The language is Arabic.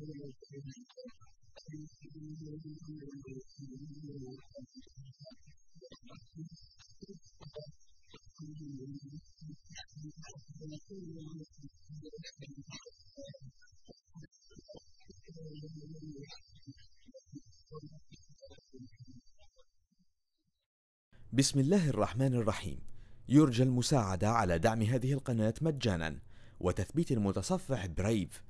بسم الله الرحمن الرحيم. يرجى المساعدة على دعم هذه القناة مجانا وتثبيت المتصفح برايف.